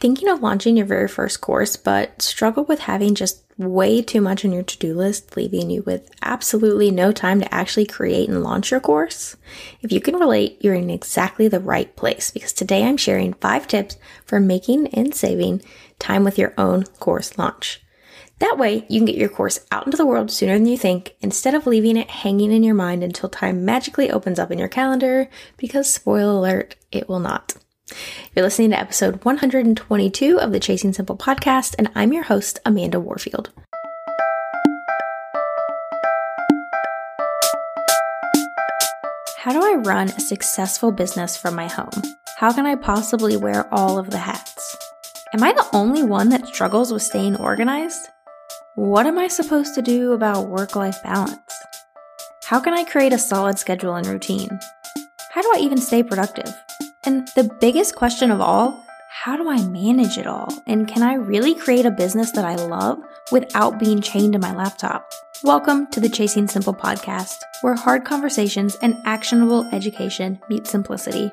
Thinking of launching your very first course, but struggle with having just way too much on your to do list, leaving you with absolutely no time to actually create and launch your course? If you can relate, you're in exactly the right place because today I'm sharing five tips for making and saving time with your own course launch. That way, you can get your course out into the world sooner than you think instead of leaving it hanging in your mind until time magically opens up in your calendar because, spoiler alert, it will not. You're listening to episode 122 of the Chasing Simple podcast, and I'm your host, Amanda Warfield. How do I run a successful business from my home? How can I possibly wear all of the hats? Am I the only one that struggles with staying organized? What am I supposed to do about work life balance? How can I create a solid schedule and routine? How do I even stay productive? And the biggest question of all, how do I manage it all? And can I really create a business that I love without being chained to my laptop? Welcome to the Chasing Simple podcast, where hard conversations and actionable education meet simplicity.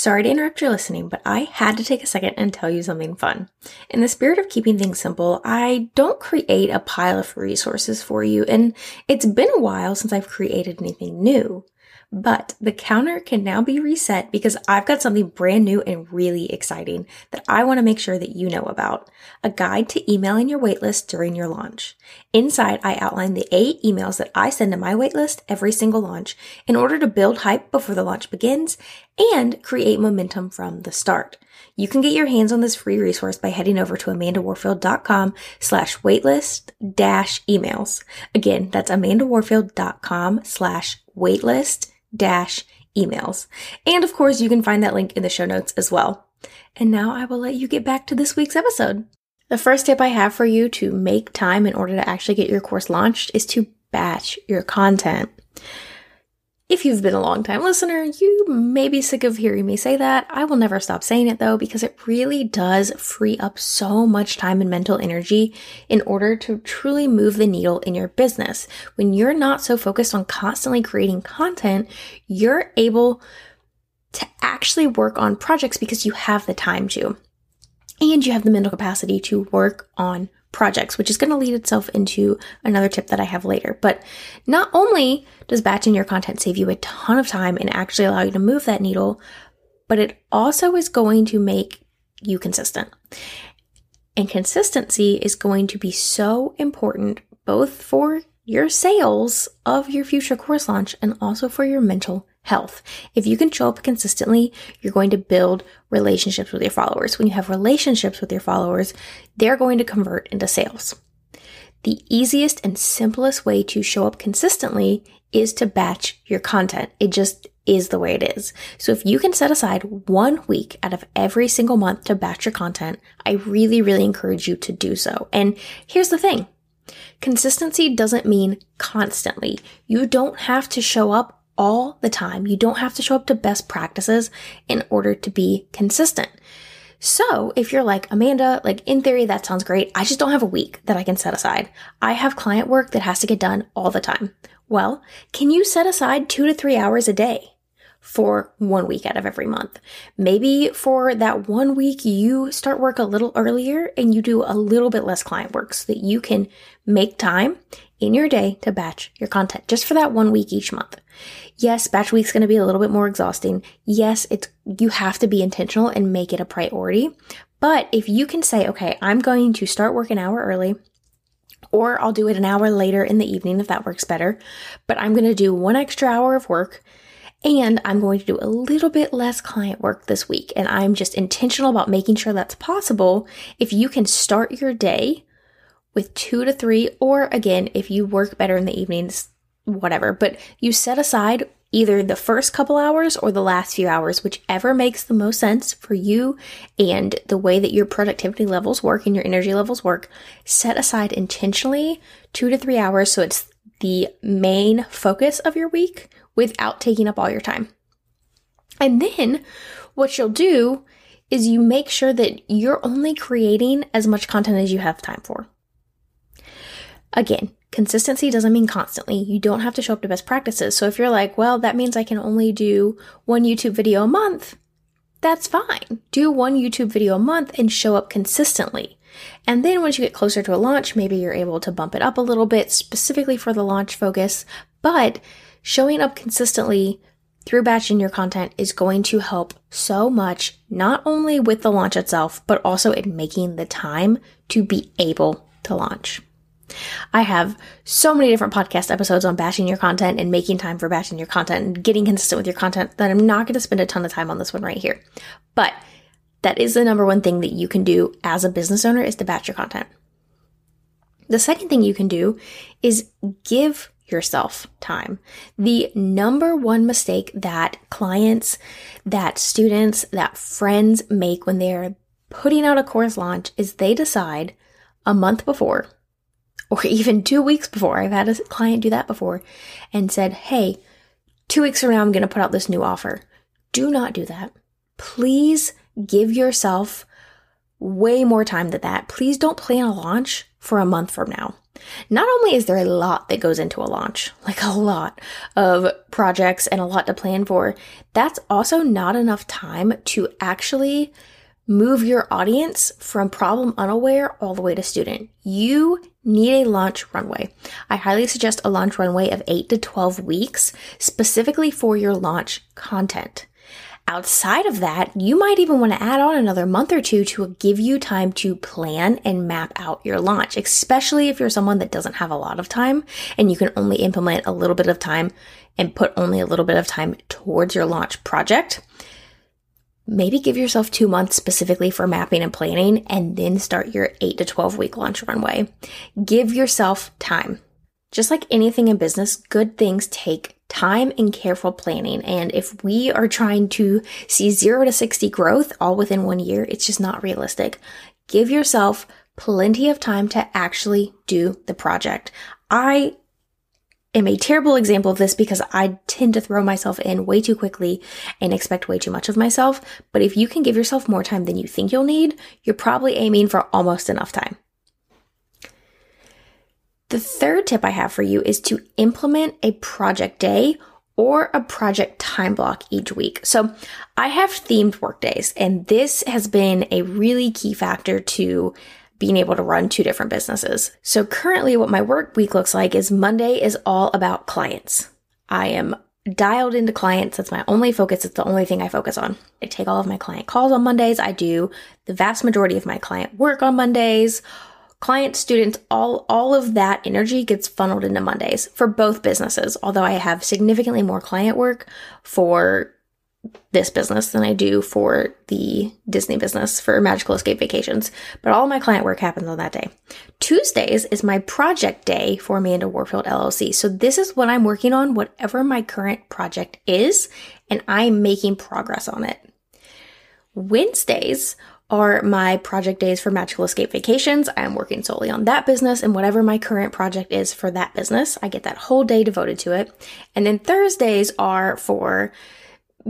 Sorry to interrupt your listening, but I had to take a second and tell you something fun. In the spirit of keeping things simple, I don't create a pile of resources for you, and it's been a while since I've created anything new. But the counter can now be reset because I've got something brand new and really exciting that I want to make sure that you know about. A guide to emailing your waitlist during your launch. Inside, I outline the eight emails that I send to my waitlist every single launch in order to build hype before the launch begins and create momentum from the start. You can get your hands on this free resource by heading over to amandawarfield.com slash waitlist dash emails. Again, that's amandawarfield.com slash waitlist dash emails. And of course, you can find that link in the show notes as well. And now I will let you get back to this week's episode. The first tip I have for you to make time in order to actually get your course launched is to batch your content. If you've been a long time listener, you may be sick of hearing me say that. I will never stop saying it though, because it really does free up so much time and mental energy in order to truly move the needle in your business. When you're not so focused on constantly creating content, you're able to actually work on projects because you have the time to. And you have the mental capacity to work on projects, which is going to lead itself into another tip that I have later. But not only does batching your content save you a ton of time and actually allow you to move that needle, but it also is going to make you consistent. And consistency is going to be so important both for your sales of your future course launch and also for your mental health. If you can show up consistently, you're going to build relationships with your followers. When you have relationships with your followers, they're going to convert into sales. The easiest and simplest way to show up consistently is to batch your content. It just is the way it is. So if you can set aside one week out of every single month to batch your content, I really, really encourage you to do so. And here's the thing. Consistency doesn't mean constantly. You don't have to show up all the time. You don't have to show up to best practices in order to be consistent. So if you're like, Amanda, like in theory, that sounds great. I just don't have a week that I can set aside. I have client work that has to get done all the time. Well, can you set aside two to three hours a day? for one week out of every month. Maybe for that one week, you start work a little earlier and you do a little bit less client work so that you can make time in your day to batch your content just for that one week each month. Yes, batch week's going to be a little bit more exhausting. Yes, it's, you have to be intentional and make it a priority. But if you can say, okay, I'm going to start work an hour early, Or I'll do it an hour later in the evening if that works better. But I'm going to do one extra hour of work and I'm going to do a little bit less client work this week. And I'm just intentional about making sure that's possible. If you can start your day with two to three, or again, if you work better in the evenings, whatever, but you set aside either the first couple hours or the last few hours, whichever makes the most sense for you and the way that your productivity levels work and your energy levels work. Set aside intentionally two to three hours so it's the main focus of your week without taking up all your time. And then what you'll do is you make sure that you're only creating as much content as you have time for. Again, consistency doesn't mean constantly. You don't have to show up to best practices. So if you're like, well, that means I can only do one YouTube video a month, that's fine. Do one YouTube video a month and show up consistently. And then once you get closer to a launch, maybe you're able to bump it up a little bit specifically for the launch focus. But showing up consistently through batching your content is going to help so much, not only with the launch itself, but also in making the time to be able to launch. I have so many different podcast episodes on batching your content and making time for batching your content and getting consistent with your content that I'm not going to spend a ton of time on this one right here. But that is the number one thing that you can do as a business owner is to batch your content. The second thing you can do is give yourself time. The number one mistake that clients, that students, that friends make when they're putting out a course launch is they decide a month before or even two weeks before. I've had a client do that before and said, Hey, two weeks from now, I'm going to put out this new offer. Do not do that. Please give yourself way more time than that. Please don't plan a launch for a month from now. Not only is there a lot that goes into a launch, like a lot of projects and a lot to plan for, that's also not enough time to actually move your audience from problem unaware all the way to student. You need a launch runway. I highly suggest a launch runway of 8 to 12 weeks specifically for your launch content. Outside of that, you might even want to add on another month or two to give you time to plan and map out your launch, especially if you're someone that doesn't have a lot of time and you can only implement a little bit of time and put only a little bit of time towards your launch project. Maybe give yourself two months specifically for mapping and planning and then start your eight to 12 week launch runway. Give yourself time. Just like anything in business, good things take time and careful planning. And if we are trying to see zero to 60 growth all within one year, it's just not realistic. Give yourself plenty of time to actually do the project. I am a terrible example of this because I tend to throw myself in way too quickly and expect way too much of myself. But if you can give yourself more time than you think you'll need, you're probably aiming for almost enough time. The third tip I have for you is to implement a project day or a project time block each week. So I have themed work days, and this has been a really key factor to being able to run two different businesses. So currently what my work week looks like is Monday is all about clients. I am dialed into clients. That's my only focus. It's the only thing I focus on. I take all of my client calls on Mondays. I do the vast majority of my client work on Mondays client students all all of that energy gets funneled into mondays for both businesses although i have significantly more client work for this business than i do for the disney business for magical escape vacations but all my client work happens on that day tuesdays is my project day for amanda warfield llc so this is what i'm working on whatever my current project is and i'm making progress on it wednesdays are my project days for Magical Escape Vacations. I am working solely on that business and whatever my current project is for that business. I get that whole day devoted to it. And then Thursdays are for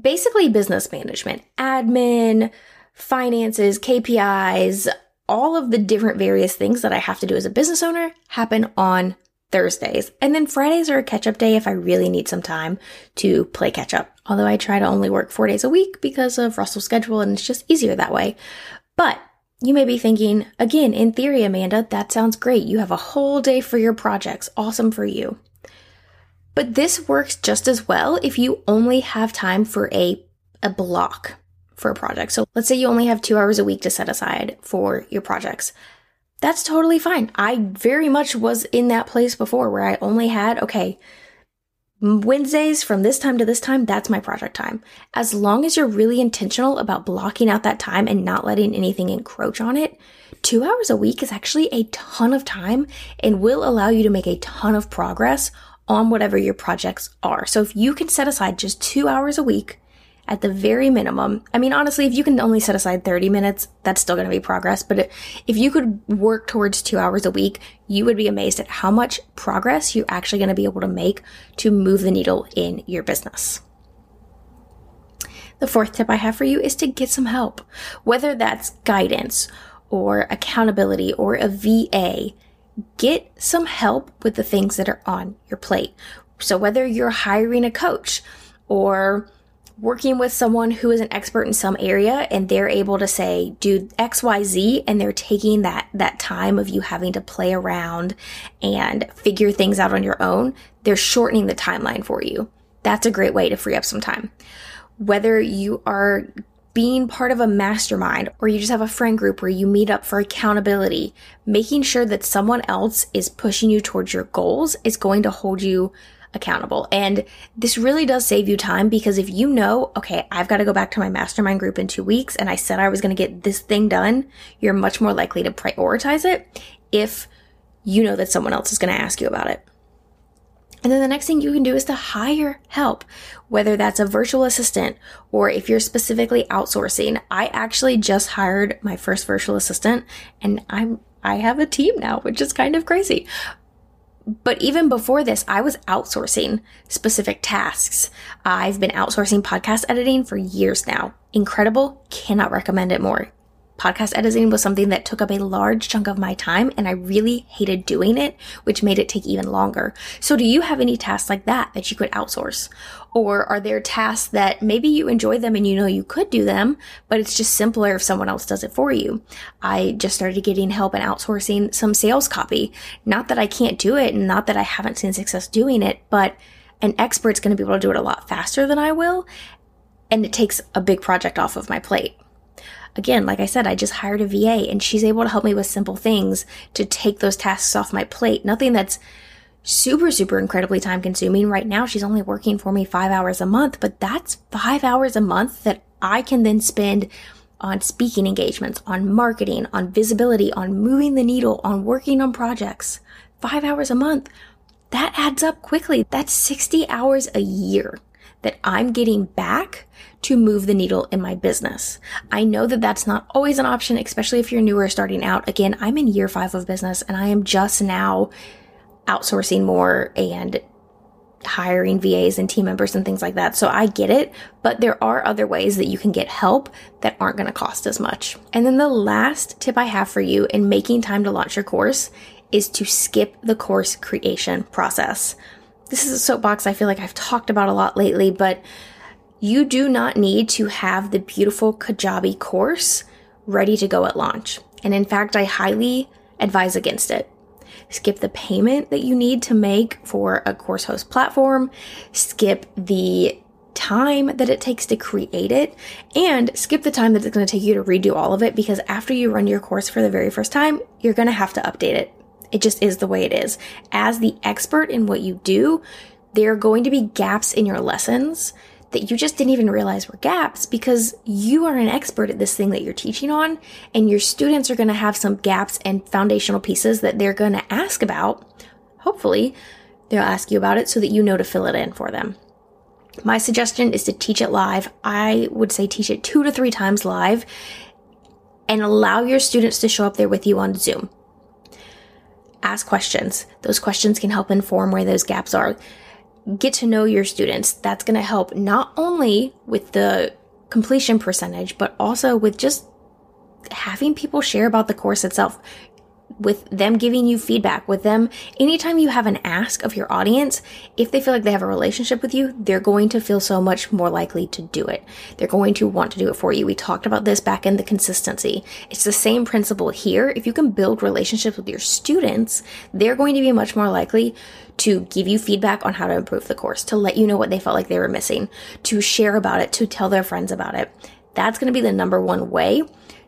basically business management, admin, finances, KPIs, all of the different various things that I have to do as a business owner happen on Thursdays. And then Fridays are a catch up day if I really need some time to play catch up. Although I try to only work four days a week because of Russell's schedule and it's just easier that way. But you may be thinking, again, in theory, Amanda, that sounds great. You have a whole day for your projects. Awesome for you. But this works just as well if you only have time for a, a block for a project. So let's say you only have two hours a week to set aside for your projects. That's totally fine. I very much was in that place before where I only had, okay, Wednesdays from this time to this time, that's my project time. As long as you're really intentional about blocking out that time and not letting anything encroach on it, two hours a week is actually a ton of time and will allow you to make a ton of progress on whatever your projects are. So if you can set aside just two hours a week at the very minimum. I mean, honestly, if you can only set aside 30 minutes, that's still going to be progress. But if you could work towards two hours a week, you would be amazed at how much progress you're actually going to be able to make to move the needle in your business. The fourth tip I have for you is to get some help, whether that's guidance or accountability or a VA. Get some help with the things that are on your plate. So whether you're hiring a coach or working with someone who is an expert in some area and they're able to say do xyz and they're taking that that time of you having to play around and figure things out on your own they're shortening the timeline for you that's a great way to free up some time whether you are being part of a mastermind or you just have a friend group where you meet up for accountability, making sure that someone else is pushing you towards your goals is going to hold you accountable. And this really does save you time because if you know, okay, I've got to go back to my mastermind group in two weeks and I said I was going to get this thing done, you're much more likely to prioritize it if you know that someone else is going to ask you about it. And then the next thing you can do is to hire help, whether that's a virtual assistant or if you're specifically outsourcing. I actually just hired my first virtual assistant and I'm I have a team now, which is kind of crazy. But even before this, I was outsourcing specific tasks. I've been outsourcing podcast editing for years now. Incredible. Cannot recommend it more podcast editing was something that took up a large chunk of my time and I really hated doing it, which made it take even longer. So do you have any tasks like that that you could outsource? Or are there tasks that maybe you enjoy them and you know you could do them, but it's just simpler if someone else does it for you? I just started getting help and outsourcing some sales copy. Not that I can't do it and not that I haven't seen success doing it, but an expert's going to be able to do it a lot faster than I will. And it takes a big project off of my plate again, like I said, I just hired a VA and she's able to help me with simple things to take those tasks off my plate. Nothing that's super, super incredibly time consuming. Right now, she's only working for me five hours a month, but that's five hours a month that I can then spend on speaking engagements, on marketing, on visibility, on moving the needle, on working on projects. Five hours a month. That adds up quickly. That's 60 hours a year that I'm getting back to move the needle in my business. I know that that's not always an option, especially if you're newer starting out. Again, I'm in year five of business and I am just now outsourcing more and hiring VAs and team members and things like that. So I get it, but there are other ways that you can get help that aren't going to cost as much. And then the last tip I have for you in making time to launch your course is to skip the course creation process. This is a soapbox I feel like I've talked about a lot lately, but you do not need to have the beautiful Kajabi course ready to go at launch. And in fact, I highly advise against it. Skip the payment that you need to make for a course host platform, skip the time that it takes to create it, and skip the time that it's going to take you to redo all of it because after you run your course for the very first time, you're going to have to update it. It just is the way it is. As the expert in what you do, there are going to be gaps in your lessons that you just didn't even realize were gaps because you are an expert at this thing that you're teaching on, and your students are going to have some gaps and foundational pieces that they're going to ask about. Hopefully, they'll ask you about it so that you know to fill it in for them. My suggestion is to teach it live. I would say teach it two to three times live and allow your students to show up there with you on Zoom. Ask questions. Those questions can help inform where those gaps are get to know your students. That's going to help not only with the completion percentage, but also with just having people share about the course itself with them giving you feedback, with them, anytime you have an ask of your audience, if they feel like they have a relationship with you, they're going to feel so much more likely to do it. They're going to want to do it for you. We talked about this back in the consistency. It's the same principle here. If you can build relationships with your students, they're going to be much more likely to give you feedback on how to improve the course, to let you know what they felt like they were missing, to share about it, to tell their friends about it. That's going to be the number one way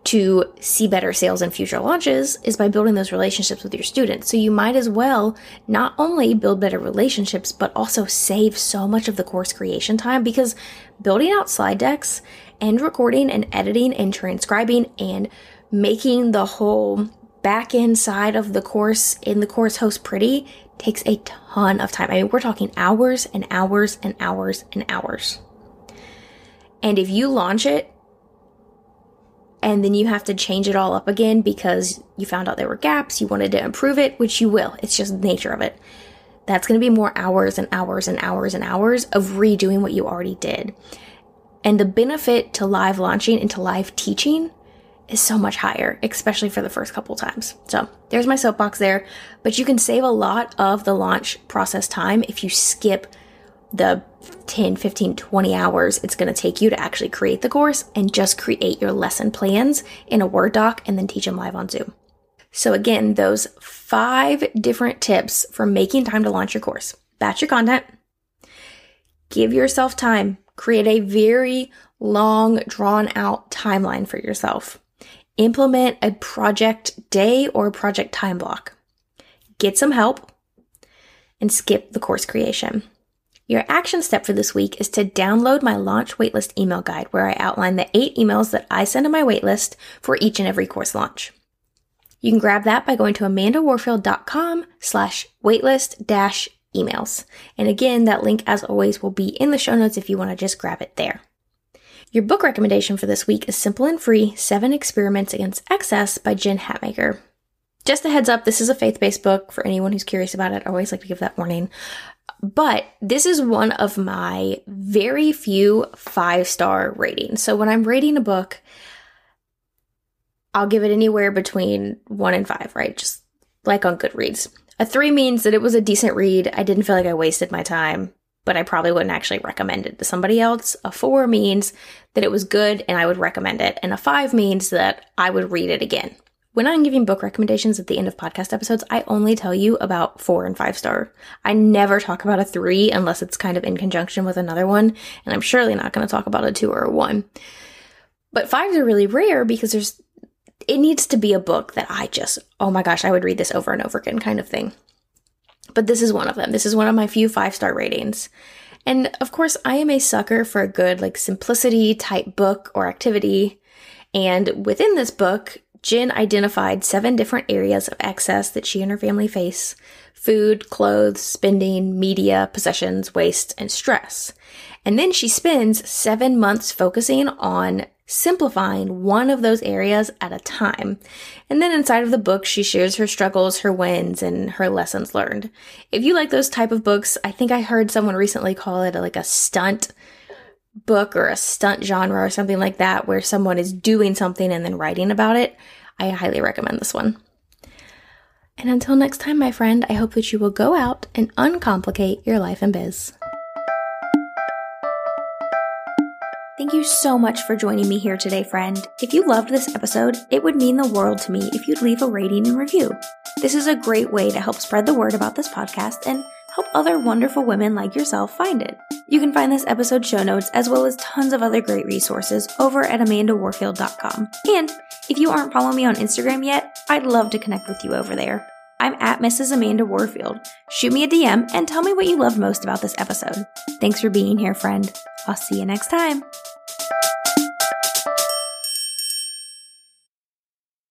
to see better sales and future launches is by building those relationships with your students. So you might as well not only build better relationships, but also save so much of the course creation time because building out slide decks and recording and editing and transcribing and making the whole back end side of the course in the course host pretty takes a ton of time. I mean, we're talking hours and hours and hours and hours. And if you launch it and then you have to change it all up again because you found out there were gaps, you wanted to improve it, which you will. It's just the nature of it. That's going to be more hours and hours and hours and hours of redoing what you already did. And the benefit to live launching and to live teaching is so much higher, especially for the first couple times. So there's my soapbox there, but you can save a lot of the launch process time if you skip the 10, 15, 20 hours it's going to take you to actually create the course and just create your lesson plans in a Word doc and then teach them live on Zoom. So again, those five different tips for making time to launch your course. Batch your content. Give yourself time. Create a very long, drawn out timeline for yourself. Implement a project day or project time block. Get some help and skip the course creation. Your action step for this week is to download my launch waitlist email guide where I outline the eight emails that I send to my waitlist for each and every course launch. You can grab that by going to amandawarfield.com slash waitlist dash emails. And again, that link as always will be in the show notes if you want to just grab it there. Your book recommendation for this week is Simple and Free Seven Experiments Against Excess by Jen Hatmaker. Just a heads up, this is a faith based book for anyone who's curious about it. I always like to give that warning. But this is one of my very few five star ratings. So when I'm rating a book, I'll give it anywhere between one and five, right? Just like on Goodreads. A three means that it was a decent read. I didn't feel like I wasted my time, but I probably wouldn't actually recommend it to somebody else. A four means that it was good and I would recommend it. And a five means that I would read it again. When I'm giving book recommendations at the end of podcast episodes, I only tell you about four and five star. I never talk about a three unless it's kind of in conjunction with another one, and I'm surely not going to talk about a two or a one. But fives are really rare because there's, it needs to be a book that I just, oh my gosh, I would read this over and over again kind of thing. But this is one of them. This is one of my few five star ratings. And of course, I am a sucker for a good, like, simplicity type book or activity. And within this book, Jen identified seven different areas of excess that she and her family face food, clothes, spending, media, possessions, waste, and stress. And then she spends seven months focusing on simplifying one of those areas at a time. And then inside of the book, she shares her struggles, her wins, and her lessons learned. If you like those type of books, I think I heard someone recently call it like a stunt book or a stunt genre or something like that, where someone is doing something and then writing about it. I highly recommend this one. And until next time, my friend, I hope that you will go out and uncomplicate your life and biz. Thank you so much for joining me here today, friend. If you loved this episode, it would mean the world to me if you'd leave a rating and review. This is a great way to help spread the word about this podcast and help other wonderful women like yourself find it. You can find this episode show notes as well as tons of other great resources over at amandawarfield.com. And if you aren't following me on Instagram yet, I'd love to connect with you over there. I'm at Mrs. Amanda Warfield. Shoot me a DM and tell me what you loved most about this episode. Thanks for being here, friend. I'll see you next time.